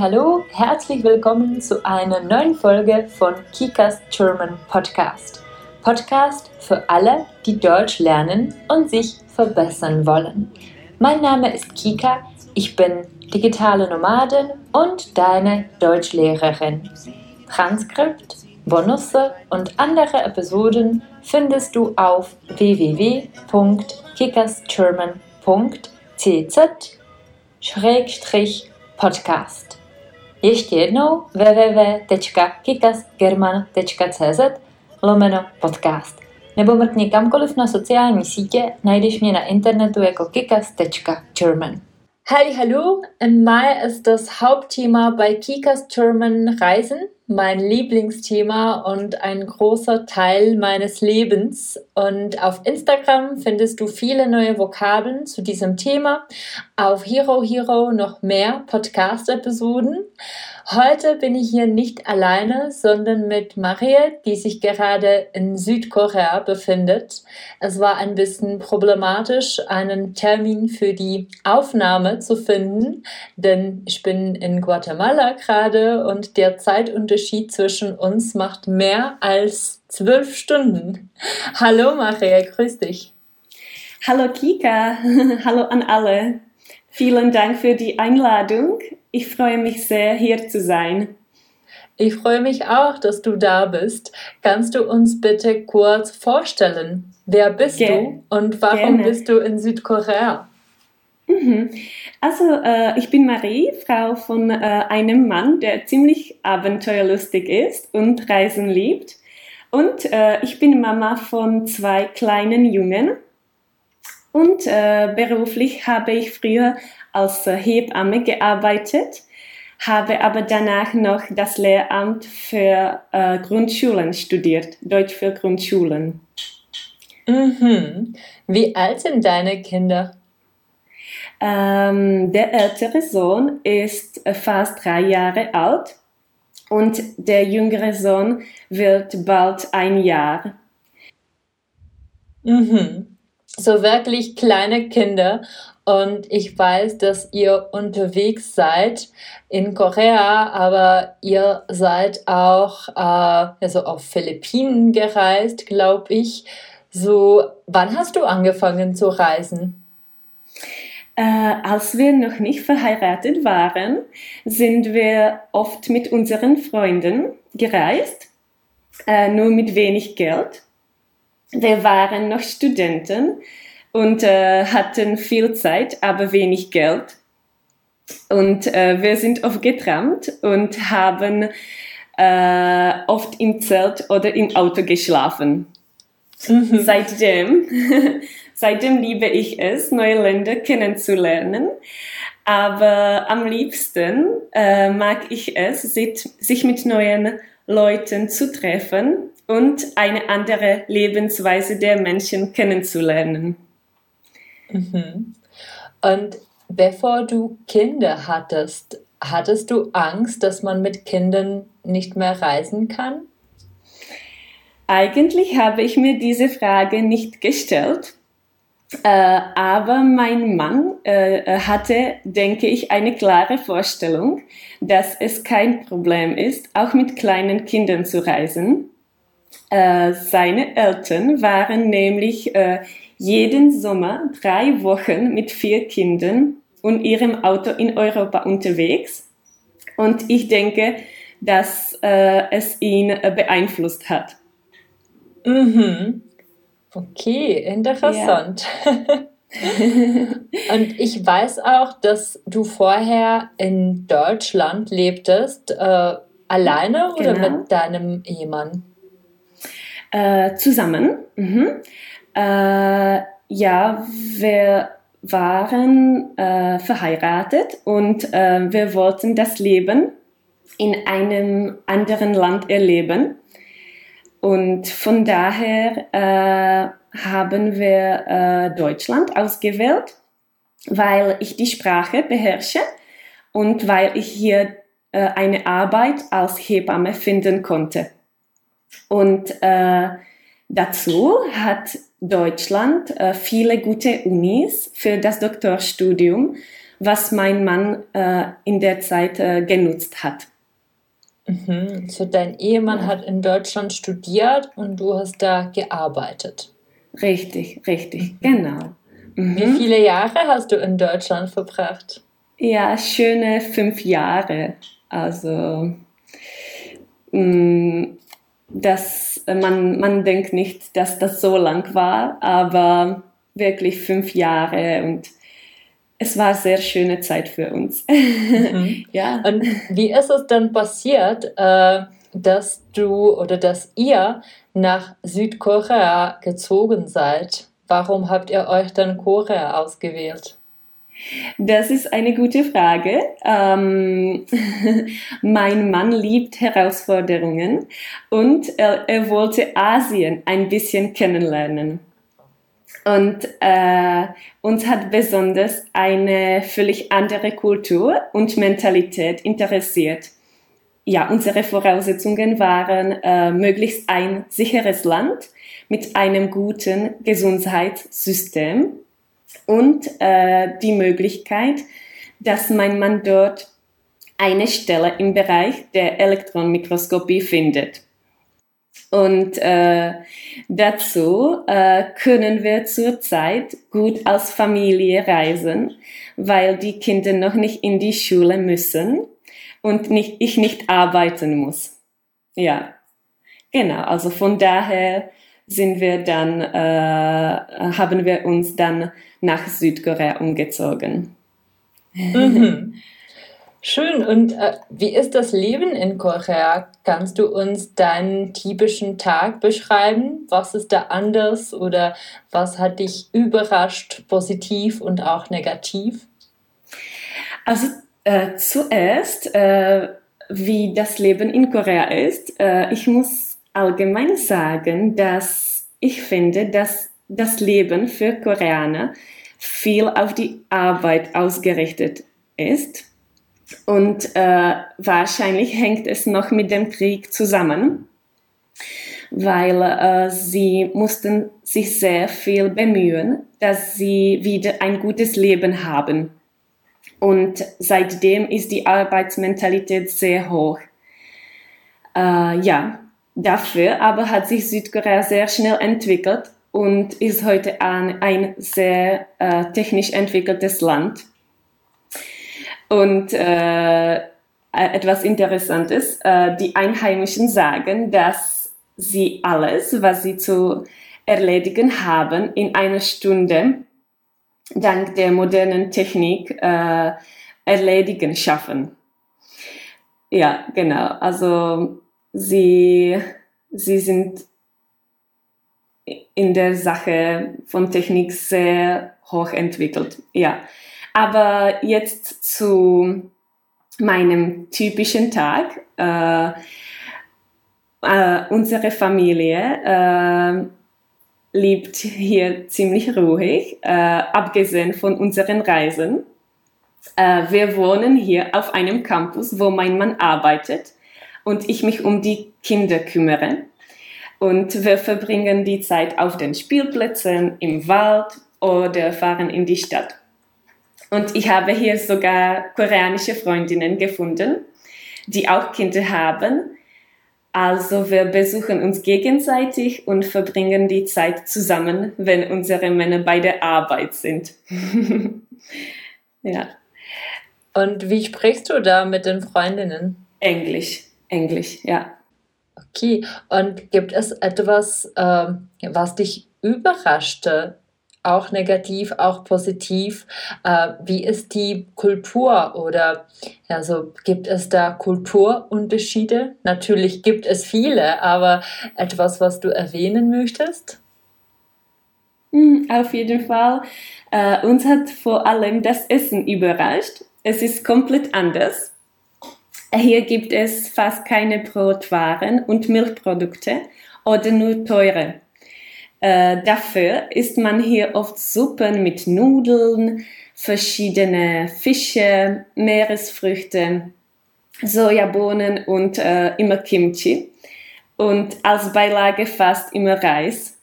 Hallo, herzlich willkommen zu einer neuen Folge von Kikas German Podcast. Podcast für alle, die Deutsch lernen und sich verbessern wollen. Mein Name ist Kika, ich bin digitale Nomadin und deine Deutschlehrerin. Transkript, Bonusse und andere Episoden findest du auf www.kikasgerman.cz-podcast. Ještě jednou www.kikasgerman.cz lomeno podcast. Nebo mrkni kamkoliv na sociální sítě, najdeš mě na internetu jako kikas.german. Halli, hallo! Im Mai ist das Hauptthema bei Kikas German Reisen, mein Lieblingsthema und ein großer Teil meines Lebens. Und auf Instagram findest du viele neue Vokabeln zu diesem Thema. Auf Hero Hero noch mehr Podcast-Episoden. Heute bin ich hier nicht alleine, sondern mit Marie, die sich gerade in Südkorea befindet. Es war ein bisschen problematisch, einen Termin für die Aufnahme zu finden, denn ich bin in Guatemala gerade und der Zeitunterschied zwischen uns macht mehr als zwölf Stunden. Hallo Maria, grüß dich. Hallo Kika, hallo an alle. Vielen Dank für die Einladung. Ich freue mich sehr, hier zu sein. Ich freue mich auch, dass du da bist. Kannst du uns bitte kurz vorstellen? Wer bist Ge du und warum gerne. bist du in Südkorea? Mhm. Also, äh, ich bin Marie, Frau von äh, einem Mann, der ziemlich abenteuerlustig ist und Reisen liebt. Und äh, ich bin Mama von zwei kleinen Jungen. Und äh, beruflich habe ich früher als Hebamme gearbeitet, habe aber danach noch das Lehramt für äh, Grundschulen studiert, Deutsch für Grundschulen. Mhm. Wie alt sind deine Kinder? Ähm, der ältere Sohn ist fast drei Jahre alt und der jüngere Sohn wird bald ein Jahr. Mhm. So wirklich kleine Kinder und ich weiß, dass ihr unterwegs seid in Korea, aber ihr seid auch äh, also auf Philippinen gereist, glaube ich. So, wann hast du angefangen zu reisen? Äh, als wir noch nicht verheiratet waren, sind wir oft mit unseren Freunden gereist, äh, nur mit wenig Geld. Wir waren noch Studenten und äh, hatten viel Zeit, aber wenig Geld. Und äh, wir sind oft getrampt und haben äh, oft im Zelt oder im Auto geschlafen. Mhm. Seitdem, seitdem liebe ich es, neue Länder kennenzulernen. Aber am liebsten äh, mag ich es, sich mit neuen Leuten zu treffen und eine andere Lebensweise der Menschen kennenzulernen. Mhm. Und bevor du Kinder hattest, hattest du Angst, dass man mit Kindern nicht mehr reisen kann? Eigentlich habe ich mir diese Frage nicht gestellt, äh, aber mein Mann äh, hatte, denke ich, eine klare Vorstellung, dass es kein Problem ist, auch mit kleinen Kindern zu reisen. Äh, seine Eltern waren nämlich äh, jeden Sommer drei Wochen mit vier Kindern und ihrem Auto in Europa unterwegs. Und ich denke, dass äh, es ihn äh, beeinflusst hat. Mhm. Okay, interessant. Ja. und ich weiß auch, dass du vorher in Deutschland lebtest, äh, alleine oder genau. mit deinem Ehemann? Äh, zusammen. Mhm. Äh, ja, wir waren äh, verheiratet und äh, wir wollten das Leben in einem anderen Land erleben. Und von daher äh, haben wir äh, Deutschland ausgewählt, weil ich die Sprache beherrsche und weil ich hier äh, eine Arbeit als Hebamme finden konnte. Und Dazu hat Deutschland äh, viele gute Unis für das Doktorstudium, was mein Mann äh, in der Zeit äh, genutzt hat. Mhm. So dein Ehemann ja. hat in Deutschland studiert und du hast da gearbeitet. Richtig, richtig, mhm. genau. Mhm. Wie viele Jahre hast du in Deutschland verbracht? Ja, schöne fünf Jahre. Also mm, das, man, man denkt nicht, dass das so lang war, aber wirklich fünf Jahre und es war eine sehr schöne Zeit für uns. Mhm. ja. Und wie ist es dann passiert, äh, dass du oder dass ihr nach Südkorea gezogen seid? Warum habt ihr euch dann Korea ausgewählt? Das ist eine gute Frage. Ähm, mein Mann liebt Herausforderungen und er, er, wollte Asien ein bisschen kennenlernen. Und äh, uns hat besonders eine völlig andere Kultur und Mentalität interessiert. Ja, unsere Voraussetzungen waren äh, möglichst ein sicheres Land mit einem guten Gesundheitssystem und äh, die Möglichkeit, dass mein Mann dort eine Stelle im Bereich der Elektronenmikroskopie findet. Und äh, dazu äh, können wir zurzeit gut als Familie reisen, weil die Kinder noch nicht in die Schule müssen und nicht, ich nicht arbeiten muss. Ja, genau. Also von daher sind wir dann, äh, haben wir uns dann nach Südkorea umgezogen. Mhm. Schön. Und äh, wie ist das Leben in Korea? Kannst du uns deinen typischen Tag beschreiben? Was ist da anders oder was hat dich überrascht, positiv und auch negativ? Also äh, zuerst, äh, wie das Leben in Korea ist. Äh, ich muss allgemein sagen, dass ich finde, dass das Leben für Koreaner viel auf die Arbeit ausgerichtet ist. Und äh, wahrscheinlich hängt es noch mit dem Krieg zusammen, weil äh, sie mussten sich sehr viel bemühen, dass sie wieder ein gutes Leben haben. Und seitdem ist die Arbeitsmentalität sehr hoch. Äh, ja, dafür aber hat sich Südkorea sehr schnell entwickelt und ist heute ein, ein sehr äh, technisch entwickeltes Land. Und äh, äh, etwas Interessantes, äh, die Einheimischen sagen, dass sie alles, was sie zu erledigen haben, in einer Stunde dank der modernen Technik äh, erledigen schaffen. Ja, genau. Also sie, sie sind in der Sache von Technik sehr hoch entwickelt. Ja. Aber jetzt zu meinem typischen Tag. Äh, äh, unsere Familie äh, lebt hier ziemlich ruhig, äh, abgesehen von unseren Reisen. Äh, wir wohnen hier auf einem Campus, wo mein Mann arbeitet und ich mich um die Kinder kümmere. Und wir verbringen die Zeit auf den Spielplätzen, im Wald oder fahren in die Stadt. Und ich habe hier sogar koreanische Freundinnen gefunden, die auch Kinder haben. Also wir besuchen uns gegenseitig und verbringen die Zeit zusammen, wenn unsere Männer bei der Arbeit sind. ja. Und wie sprichst du da mit den Freundinnen? Englisch, Englisch, ja. Okay, und gibt es etwas, äh, was dich überraschte, auch negativ, auch positiv? Äh, wie ist die Kultur oder also gibt es da Kulturunterschiede? Natürlich gibt es viele, aber etwas, was du erwähnen möchtest? Hm, auf jeden Fall. Äh, uns hat vor allem das Essen überrascht. Es ist komplett anders. Hier gibt es fast keine Brotwaren und Milchprodukte oder nur teure. Äh, dafür isst man hier oft Suppen mit Nudeln, verschiedene Fische, Meeresfrüchte, Sojabohnen und äh, immer Kimchi. und als Beilage fast immer Reis.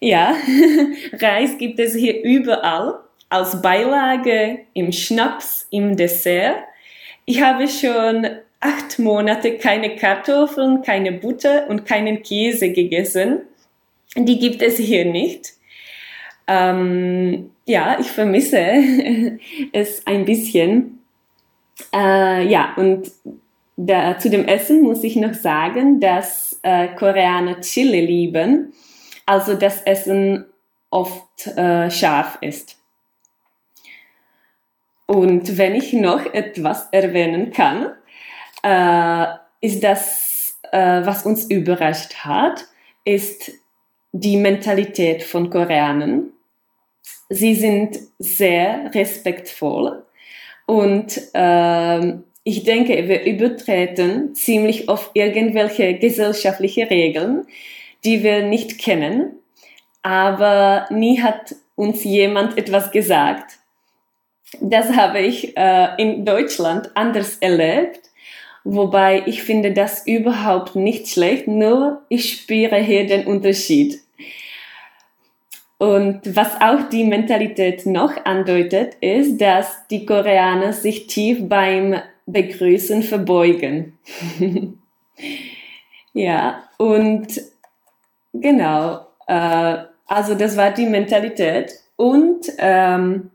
Ja, Reis gibt es hier überall, als Beilage, im Schnaps, im Dessert. Ich habe schon acht Monate keine Kartoffeln, keine Butter und keinen Käse gegessen. Die gibt es hier nicht. Ähm, ja, ich vermisse es ein bisschen. Äh, ja, und da, zu dem Essen muss ich noch sagen, dass äh, Koreaner Chili lieben, also das Essen oft äh, scharf ist. Und wenn ich noch etwas erwähnen kann, äh, ist das, äh, was uns überrascht hat, ist die Mentalität von Koreanern. Sie sind sehr respektvoll und äh, ich denke, wir übertreten ziemlich oft irgendwelche gesellschaftliche Regeln, die wir nicht kennen, aber nie hat uns jemand etwas gesagt. Das habe ich äh, in Deutschland anders erlebt, wobei ich finde das überhaupt nicht schlecht, nur ich spüre hier den Unterschied. Und was auch die Mentalität noch andeutet, ist, dass die Koreaner sich tief beim Begrüßen verbeugen. ja, und genau, äh, also das war die Mentalität. Und ähm,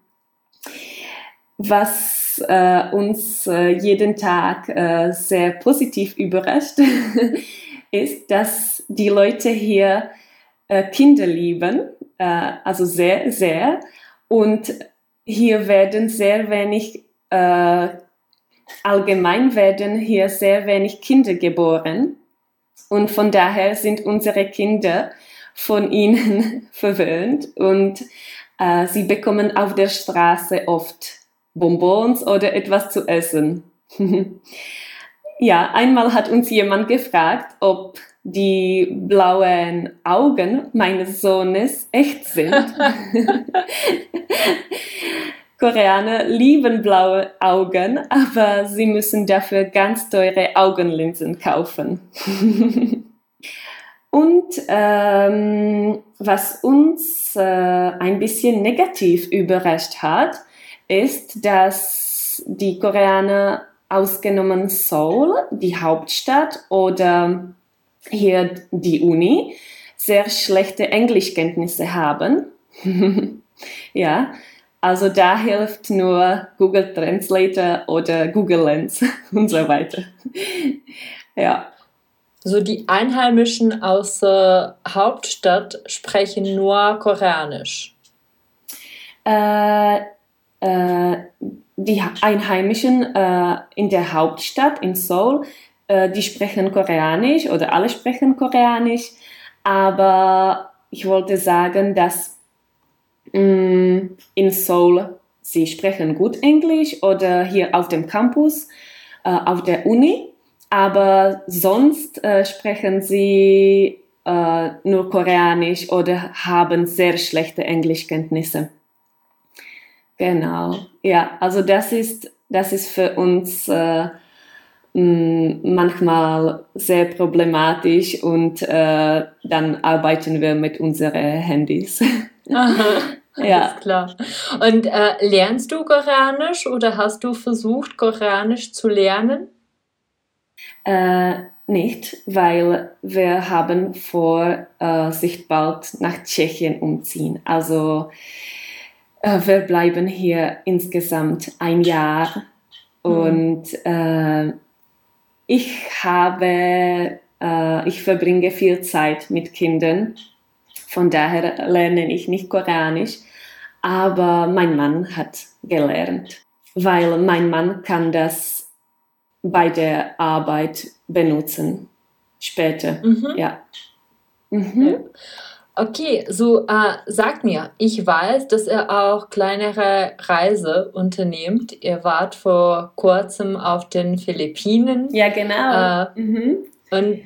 was äh, uns äh, jeden Tag äh, sehr positiv überrascht, ist, dass die Leute hier äh, Kinder lieben, äh, also sehr, sehr. Und hier werden sehr wenig äh, allgemein werden hier sehr wenig Kinder geboren und von daher sind unsere Kinder von ihnen verwöhnt und sie bekommen auf der Straße oft Bonbons oder etwas zu essen. ja, einmal hat uns jemand gefragt, ob die blauen Augen meines Sohnes echt sind. Koreaner lieben blaue Augen, aber sie müssen dafür ganz teure Augenlinsen kaufen. Und ähm, was uns äh, ein bisschen negativ überrascht hat, ist, dass die Koreaner ausgenommen Seoul, die Hauptstadt oder hier die Uni, sehr schlechte Englischkenntnisse haben. ja, also da hilft nur Google Translator oder Google Lens und so weiter. ja. So die Einheimischen aus der Hauptstadt sprechen nur Koreanisch. Äh, äh, die Einheimischen äh, in der Hauptstadt in Seoul, äh, die sprechen Koreanisch oder alle sprechen Koreanisch, aber ich wollte sagen, dass Mm, in Seoul, sie sprechen gut Englisch oder hier auf dem Campus, äh, auf der Uni, aber sonst äh, sprechen sie äh, nur Koreanisch oder haben sehr schlechte Englischkenntnisse. Genau, ja, also das ist, das ist für uns äh, mm, manchmal sehr problematisch und äh, dann arbeiten wir mit unseren Handys. ja. klar. Und äh, lernst du Koreanisch oder hast du versucht, Koreanisch zu lernen? Äh, nicht, weil wir haben vor, äh, sich bald nach Tschechien umziehen. Also wir bleiben hier insgesamt ein Jahr und äh, ich habe, äh, ich verbringe viel Zeit mit Kindern von daher lerne ich nicht Koreanisch, aber mein Mann hat gelernt, weil mein Mann kann das bei der Arbeit benutzen später. Mhm. Ja. Mhm. Okay, so äh, sag mir, ich weiß, dass ihr auch kleinere Reise unternehmt. Ihr wart vor kurzem auf den Philippinen. Ja, genau. Äh, mhm. Und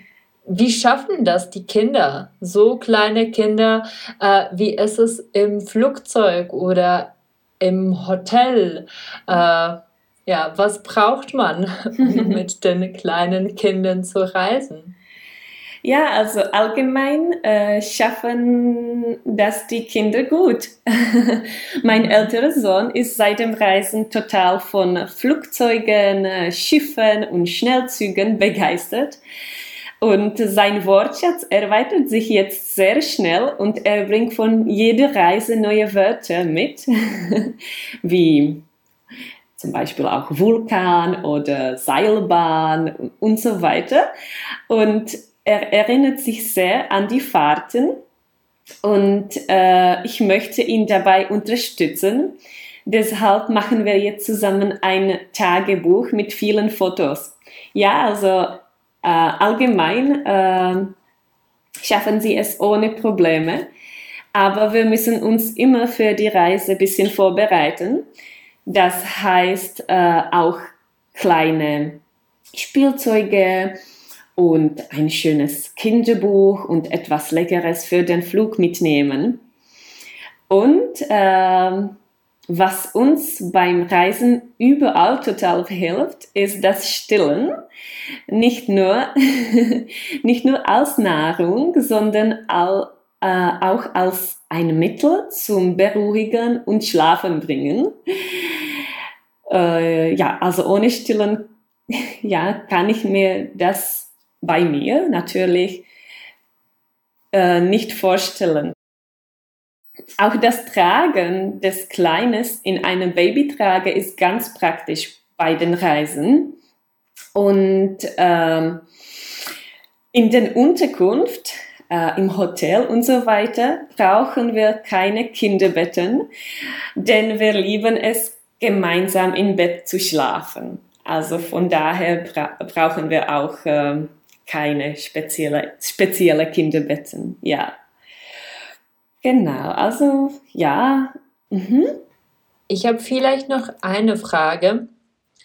wie schaffen das die Kinder, so kleine Kinder? Äh, wie ist es im Flugzeug oder im Hotel? Äh, ja, was braucht man, um mit den kleinen Kindern zu reisen? Ja, also allgemein äh, schaffen das die Kinder gut. mein älterer Sohn ist seit dem Reisen total von Flugzeugen, äh, Schiffen und Schnellzügen begeistert. Und sein Wortschatz erweitert sich jetzt sehr schnell und er bringt von jeder Reise neue Wörter mit, wie zum Beispiel auch Vulkan oder Seilbahn und so weiter. Und er erinnert sich sehr an die Fahrten und äh, ich möchte ihn dabei unterstützen. Deshalb machen wir jetzt zusammen ein Tagebuch mit vielen Fotos. Ja, also äh, allgemein äh, schaffen sie es ohne Probleme, aber wir müssen uns immer für die Reise ein bisschen vorbereiten. Das heißt äh, auch kleine Spielzeuge und ein schönes Kinderbuch und etwas Leckeres für den Flug mitnehmen. Und äh, was uns beim Reisen überall total hilft, ist das Stillen. Nicht nur, nicht nur als Nahrung, sondern all, äh, auch als ein Mittel zum Beruhigen und Schlafen bringen. Äh, ja, also ohne Stillen, ja, kann ich mir das bei mir natürlich äh, nicht vorstellen. Auch das Tragen des Kleines in einem Babytrage ist ganz praktisch bei den Reisen. Und ähm, in der Unterkunft, äh, im Hotel und so weiter brauchen wir keine Kinderbetten, denn wir lieben es, gemeinsam im Bett zu schlafen. Also von daher bra brauchen wir auch äh, keine spezielle, spezielle Kinderbetten. Ja. Genau, also ja. Mhm. Ich habe vielleicht noch eine Frage.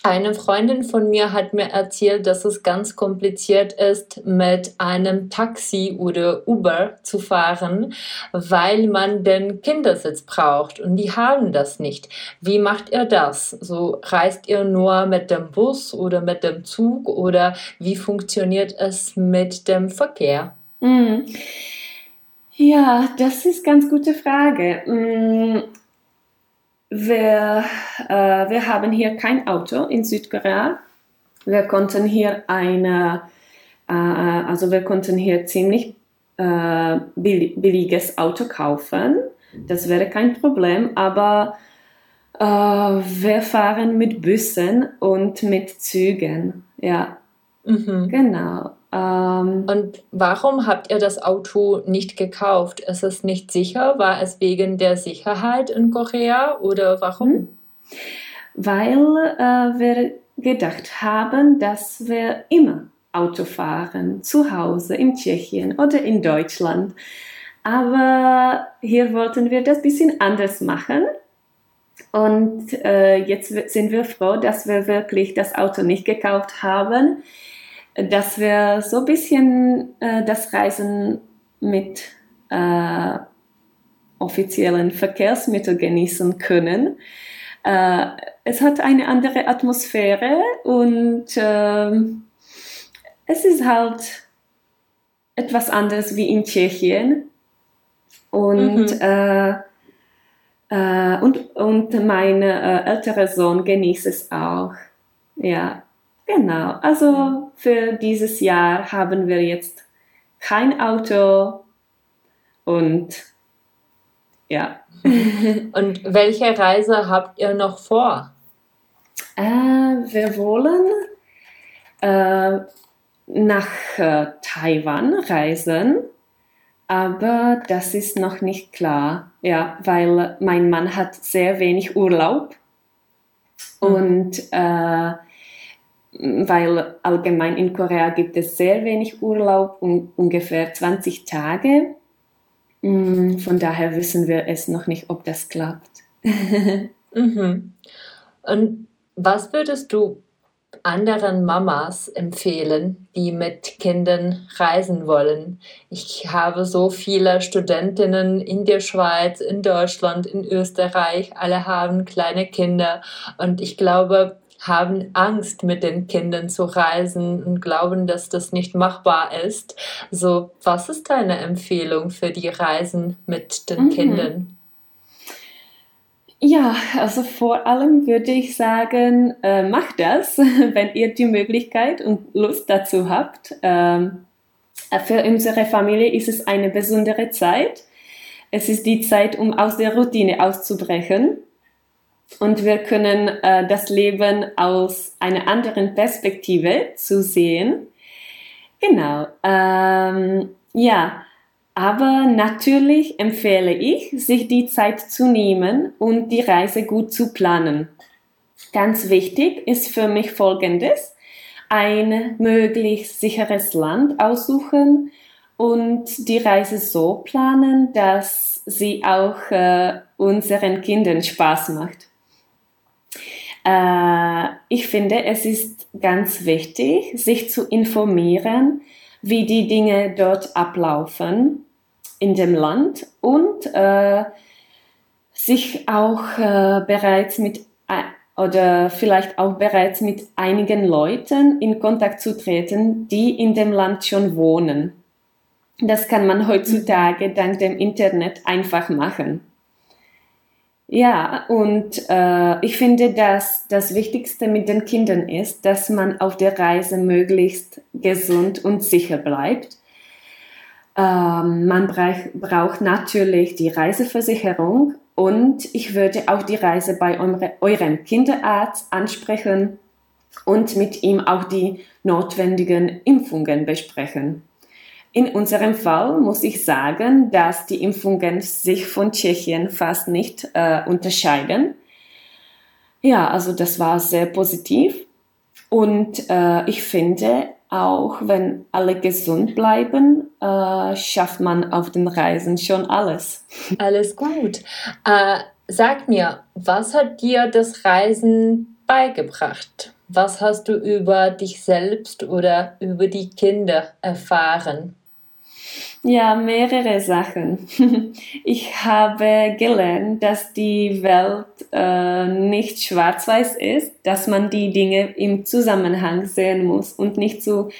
Eine Freundin von mir hat mir erzählt, dass es ganz kompliziert ist, mit einem Taxi oder Uber zu fahren, weil man den Kindersitz braucht und die haben das nicht. Wie macht ihr das? So reist ihr nur mit dem Bus oder mit dem Zug oder wie funktioniert es mit dem Verkehr? Mhm. Ja, das ist ganz gute Frage. Mm, wir, äh, wir haben hier kein Auto in Südkorea. Wir konnten hier eine, äh, also wir konnten hier ziemlich äh, billiges Auto kaufen. Das wäre kein Problem, aber äh, wir fahren mit Bussen und mit Zügen. Ja, mhm. genau. Ähm, Und warum habt ihr das Auto nicht gekauft? Ist es nicht sicher? War es wegen der Sicherheit in Korea oder warum? Hm. Weil äh, wir gedacht haben, dass wir immer Auto fahren, zu Hause in Tschechien oder in Deutschland. Aber hier wollten wir das ein bisschen anders machen. Und äh, jetzt sind wir froh, dass wir wirklich das Auto nicht gekauft haben dass wir so ein bisschen äh, das Reisen mit äh, offiziellen Verkehrsmitteln genießen können. Äh, es hat eine andere Atmosphäre und äh, es ist halt etwas anderes wie in Tschechien. Und, mhm. äh, äh, und, und mein älterer Sohn genießt es auch. Ja, Genau, also für dieses Jahr haben wir jetzt kein Auto und ja. Und welche Reise habt ihr noch vor? Äh, wir wollen äh, nach äh, Taiwan reisen, aber das ist noch nicht klar, ja, weil mein Mann hat sehr wenig Urlaub mhm. und äh, weil allgemein in Korea gibt es sehr wenig Urlaub, um, ungefähr 20 Tage. Von daher wissen wir es noch nicht, ob das klappt. mhm. Und was würdest du anderen Mamas empfehlen, die mit Kindern reisen wollen? Ich habe so viele Studentinnen in der Schweiz, in Deutschland, in Österreich, alle haben kleine Kinder und ich glaube, haben Angst, mit den Kindern zu reisen und glauben, dass das nicht machbar ist. So, was ist deine Empfehlung für die Reisen mit den mhm. Kindern? Ja, also vor allem würde ich sagen, äh, macht das, wenn ihr die Möglichkeit und Lust dazu habt. Ähm, für unsere Familie ist es eine besondere Zeit. Es ist die Zeit, um aus der Routine auszubrechen. Und wir können äh, das Leben aus einer anderen Perspektive zu sehen. Genau. Ähm, ja, aber natürlich empfehle ich, sich die Zeit zu nehmen und die Reise gut zu planen. Ganz wichtig ist für mich Folgendes. Ein möglichst sicheres Land aussuchen und die Reise so planen, dass sie auch äh, unseren Kindern Spaß macht. Äh, ich finde, es ist ganz wichtig, sich zu informieren, wie die Dinge dort ablaufen in dem Land und äh, sich auch äh, bereits mit oder vielleicht auch bereits mit einigen Leuten in Kontakt zu treten, die in dem Land schon wohnen. Das kann man heutzutage dank dem Internet einfach machen. Ja, und äh, ich finde, dass das Wichtigste mit den Kindern ist, dass man auf der Reise möglichst gesund und sicher bleibt ähm, man brauch, braucht natürlich die Reiseversicherung und ich würde auch die Reise bei eure, eurem Kinderarzt ansprechen und mit ihm auch die notwendigen Impfungen besprechen. In unserem Fall muss ich sagen, dass die Impfungen sich von Tschechien fast nicht äh, unterscheiden. Ja, also das war sehr positiv. Und äh, ich finde, auch wenn alle gesund bleiben, äh, schafft man auf den Reisen schon alles. Alles gut. Äh, sag mir, was hat dir das Reisen beigebracht? Was hast du über dich selbst oder über die Kinder erfahren? Ja, mehrere Sachen. Ich habe gelernt, dass die Welt äh, nicht schwarz-weiß ist, dass man die Dinge im Zusammenhang sehen muss und nicht so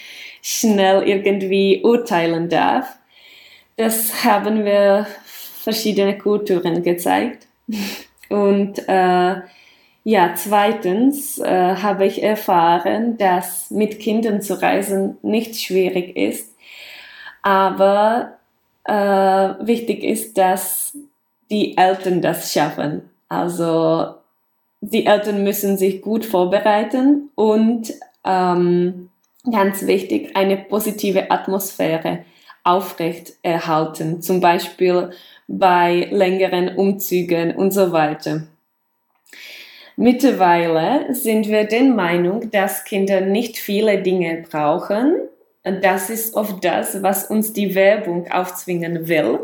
schnell irgendwie urteilen darf. Das haben wir verschiedene Kulturen gezeigt. Und äh, ja, zweitens äh, habe ich erfahren, dass mit Kindern zu reisen nicht schwierig ist aber äh, wichtig ist, dass die Eltern das schaffen. Also die Eltern müssen sich gut vorbereiten und ähm, ganz wichtig, eine positive Atmosphäre aufrecht erhalten, zum Beispiel bei längeren Umzügen und so weiter. Mittlerweile sind wir der Meinung, dass Kinder nicht viele Dinge brauchen, das ist oft das, was uns die Werbung aufzwingen will.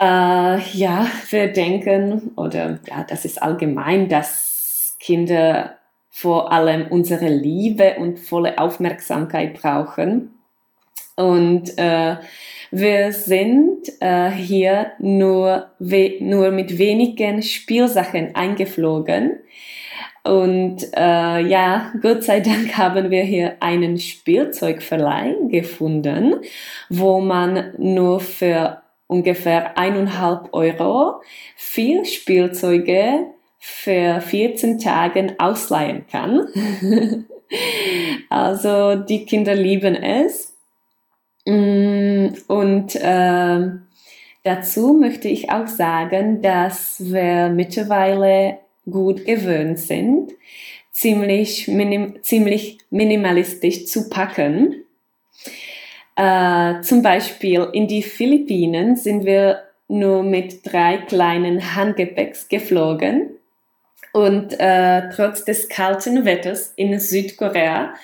Äh, ja, wir denken, oder ja, das ist allgemein, dass Kinder vor allem unsere Liebe und volle Aufmerksamkeit brauchen. Und äh, wir sind äh, hier nur, nur mit wenigen Spielsachen eingeflogen. Und äh, ja, Gott sei Dank haben wir hier einen Spielzeugverleih gefunden, wo man nur für ungefähr eineinhalb Euro vier Spielzeuge für 14 Tagen ausleihen kann. also die Kinder lieben es. Mm, und äh, dazu möchte ich auch sagen, dass wir mittlerweile gut gewöhnt sind, ziemlich, minim, ziemlich minimalistisch zu packen. Äh, zum Beispiel in die Philippinen sind wir nur mit drei kleinen Handgepäcks geflogen und äh, trotz des kalten Wetters in Südkorea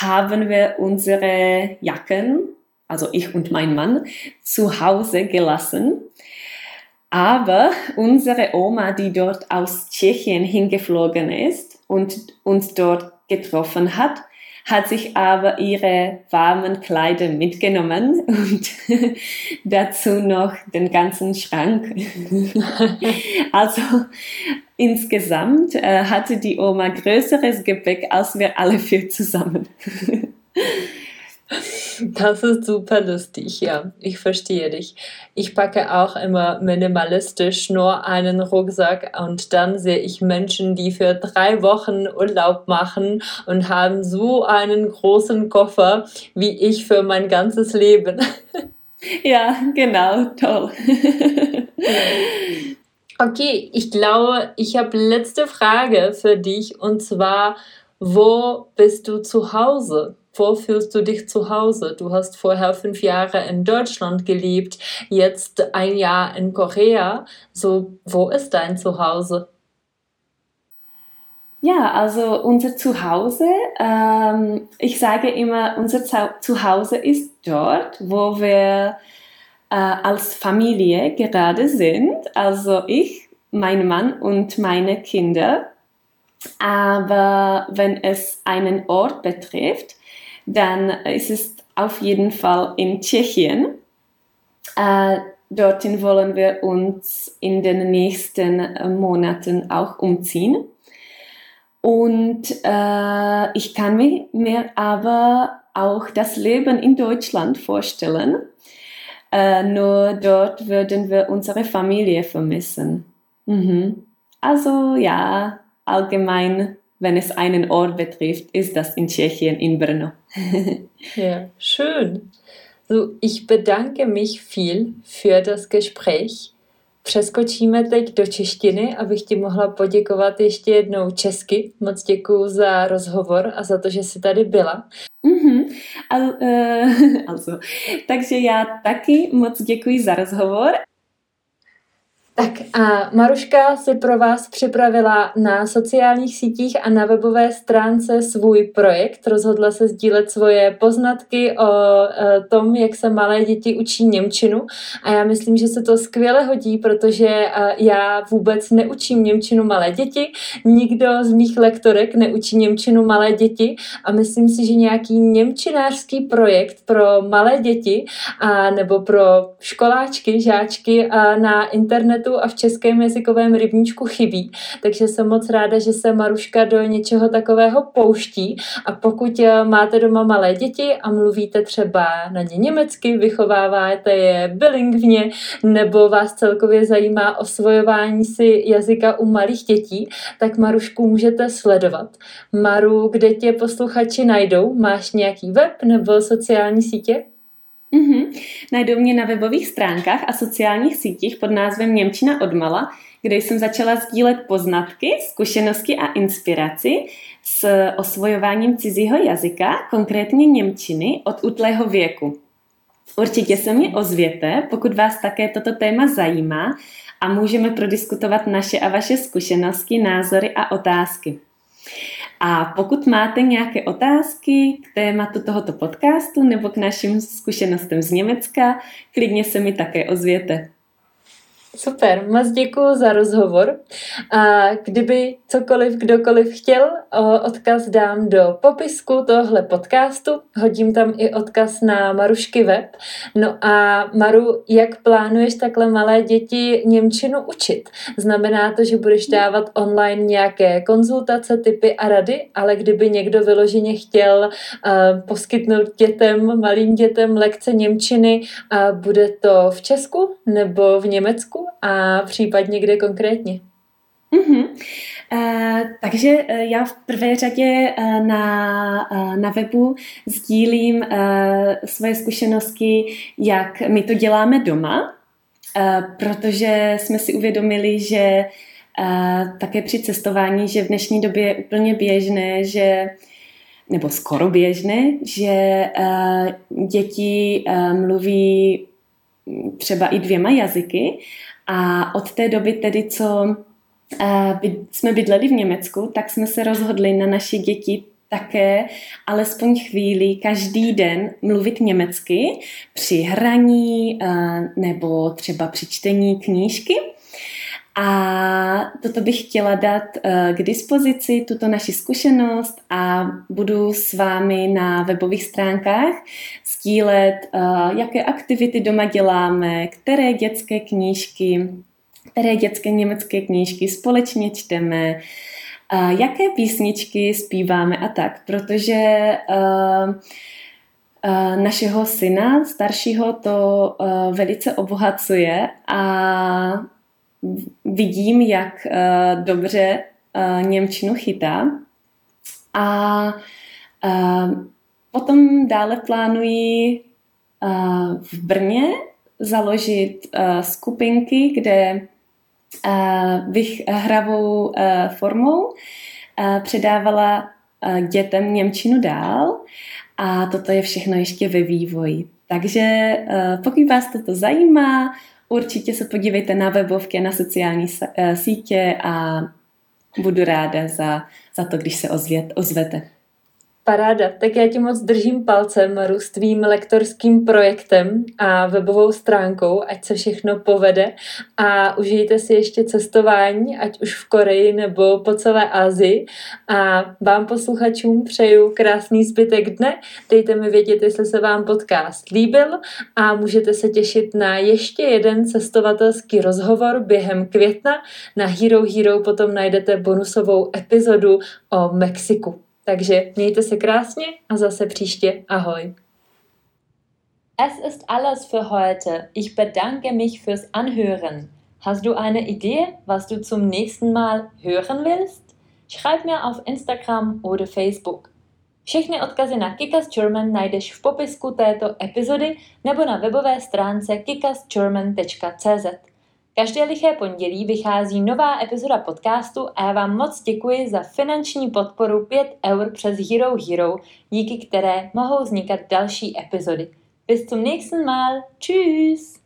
haben wir unsere Jacken, also ich und mein Mann, zu Hause gelassen aber unsere Oma, die dort aus Tschechien hingeflogen ist und uns dort getroffen hat, hat sich aber ihre warmen Kleider mitgenommen und dazu noch den ganzen Schrank. also insgesamt äh, hatte die Oma größeres Gepäck als wir alle vier zusammen. Das ist super lustig, ja. Ich verstehe dich. Ich packe auch immer minimalistisch nur einen Rucksack und dann sehe ich Menschen, die für drei Wochen Urlaub machen und haben so einen großen Koffer wie ich für mein ganzes Leben. Ja, genau, toll. Okay, ich glaube, ich habe letzte Frage für dich und zwar, wo bist du zu Hause? Wo fühlst du dich zu Hause? Du hast vorher fünf Jahre in Deutschland gelebt, jetzt ein Jahr in Korea. So, wo ist dein Zuhause? Ja, also unser Zuhause, ähm, ich sage immer, unser Zuhause ist dort, wo wir äh, als Familie gerade sind. Also ich, mein Mann und meine Kinder. Aber wenn es einen Ort betrifft, dann ist es auf jeden Fall in Tschechien. Äh, dorthin wollen wir uns in den nächsten äh, Monaten auch umziehen. Und äh, ich kann mir aber auch das Leben in Deutschland vorstellen. Äh, nur dort würden wir unsere Familie vermissen. Mhm. Also ja, allgemein wenn es einen Ort betrifft, ist das in Tschechien, in Brno. ja, schön. So, ich bedanke mich viel für das Gespräch. Přeskočíme teď do češtiny, abych ti mohla poděkovat ještě jednou česky. Moc děkuji za rozhovor a za to, že jsi tady byla. Mm-hmm. Al, uh, also. Takže já taky moc děkuji za rozhovor tak a Maruška si pro vás připravila na sociálních sítích a na webové stránce svůj projekt. Rozhodla se sdílet svoje poznatky o e, tom, jak se malé děti učí Němčinu. A já myslím, že se to skvěle hodí, protože e, já vůbec neučím Němčinu malé děti. Nikdo z mých lektorek neučí Němčinu malé děti. A myslím si, že nějaký němčinářský projekt pro malé děti a nebo pro školáčky, žáčky a na internetu internetu a v českém jazykovém rybníčku chybí, takže jsem moc ráda, že se Maruška do něčeho takového pouští a pokud eh, máte doma malé děti a mluvíte třeba na ně německy, vychováváte je bilingvně nebo vás celkově zajímá osvojování si jazyka u malých dětí, tak Marušku můžete sledovat. Maru, kde tě posluchači najdou? Máš nějaký web nebo sociální sítě? Mm-hmm. Najdou mě na webových stránkách a sociálních sítích pod názvem Němčina odmala, kde jsem začala sdílet poznatky, zkušenosti a inspiraci s osvojováním cizího jazyka, konkrétně Němčiny, od útlého věku. Určitě se mě ozvěte, pokud vás také toto téma zajímá a můžeme prodiskutovat naše a vaše zkušenosti, názory a otázky. A pokud máte nějaké otázky k tématu tohoto podcastu nebo k našim zkušenostem z Německa, klidně se mi také ozvěte. Super, moc děkuji za rozhovor. A kdyby cokoliv kdokoliv chtěl, odkaz dám do popisku tohle podcastu. Hodím tam i odkaz na Marušky web. No a Maru, jak plánuješ takhle malé děti Němčinu učit? Znamená to, že budeš dávat online nějaké konzultace, typy a rady, ale kdyby někdo vyloženě chtěl uh, poskytnout dětem, malým dětem lekce Němčiny, bude to v Česku nebo v Německu? A případně kde konkrétně? Mm-hmm. Uh, takže uh, já v prvé řadě uh, na, uh, na webu sdílím uh, svoje zkušenosti, jak my to děláme doma, uh, protože jsme si uvědomili, že uh, také při cestování, že v dnešní době je úplně běžné, že nebo skoro běžné, že uh, děti uh, mluví třeba i dvěma jazyky a od té doby tedy, co uh, jsme bydleli v Německu, tak jsme se rozhodli na naše děti také alespoň chvíli každý den mluvit německy při hraní uh, nebo třeba při čtení knížky. A toto bych chtěla dát k dispozici, tuto naši zkušenost a budu s vámi na webových stránkách sdílet, jaké aktivity doma děláme, které dětské knížky, které dětské německé knížky společně čteme, jaké písničky zpíváme a tak, protože uh, našeho syna staršího to velice obohacuje a vidím, jak uh, dobře uh, Němčinu chytá. A uh, potom dále plánuji v Brně založit skupinky, kde bych hravou formou předávala dětem Němčinu dál a toto je všechno ještě ve vývoji. Takže pokud vás toto zajímá, určitě se podívejte na webovky, na sociální sítě a budu ráda za, za to, když se ozvět, ozvete. Paráda, tak já ti moc držím palcem Maru s tvým lektorským projektem a webovou stránkou, ať se všechno povede. A užijte si ještě cestování, ať už v Koreji nebo po celé Asii. A vám posluchačům přeju krásný zbytek dne, dejte mi vědět, jestli se vám podcast líbil. A můžete se těšit na ještě jeden cestovatelský rozhovor během května. Na Hero Hero potom najdete bonusovou epizodu o Mexiku. Takže mějte se krásně a zase příště. Ahoj. Es ist alles für heute. Ich bedanke mich fürs Anhören. Hast du eine Idee, was du zum nächsten Mal hören willst? Schreib mir auf Instagram oder Facebook. Všechny odkazy na Kikas German najdeš v popisku této epizody nebo na webové stránce kikasgerman.cz. Každé liché pondělí vychází nová epizoda podcastu a já vám moc děkuji za finanční podporu 5 eur přes Hero Hero, díky které mohou vznikat další epizody. Bis zum nächsten Mal. Tschüss!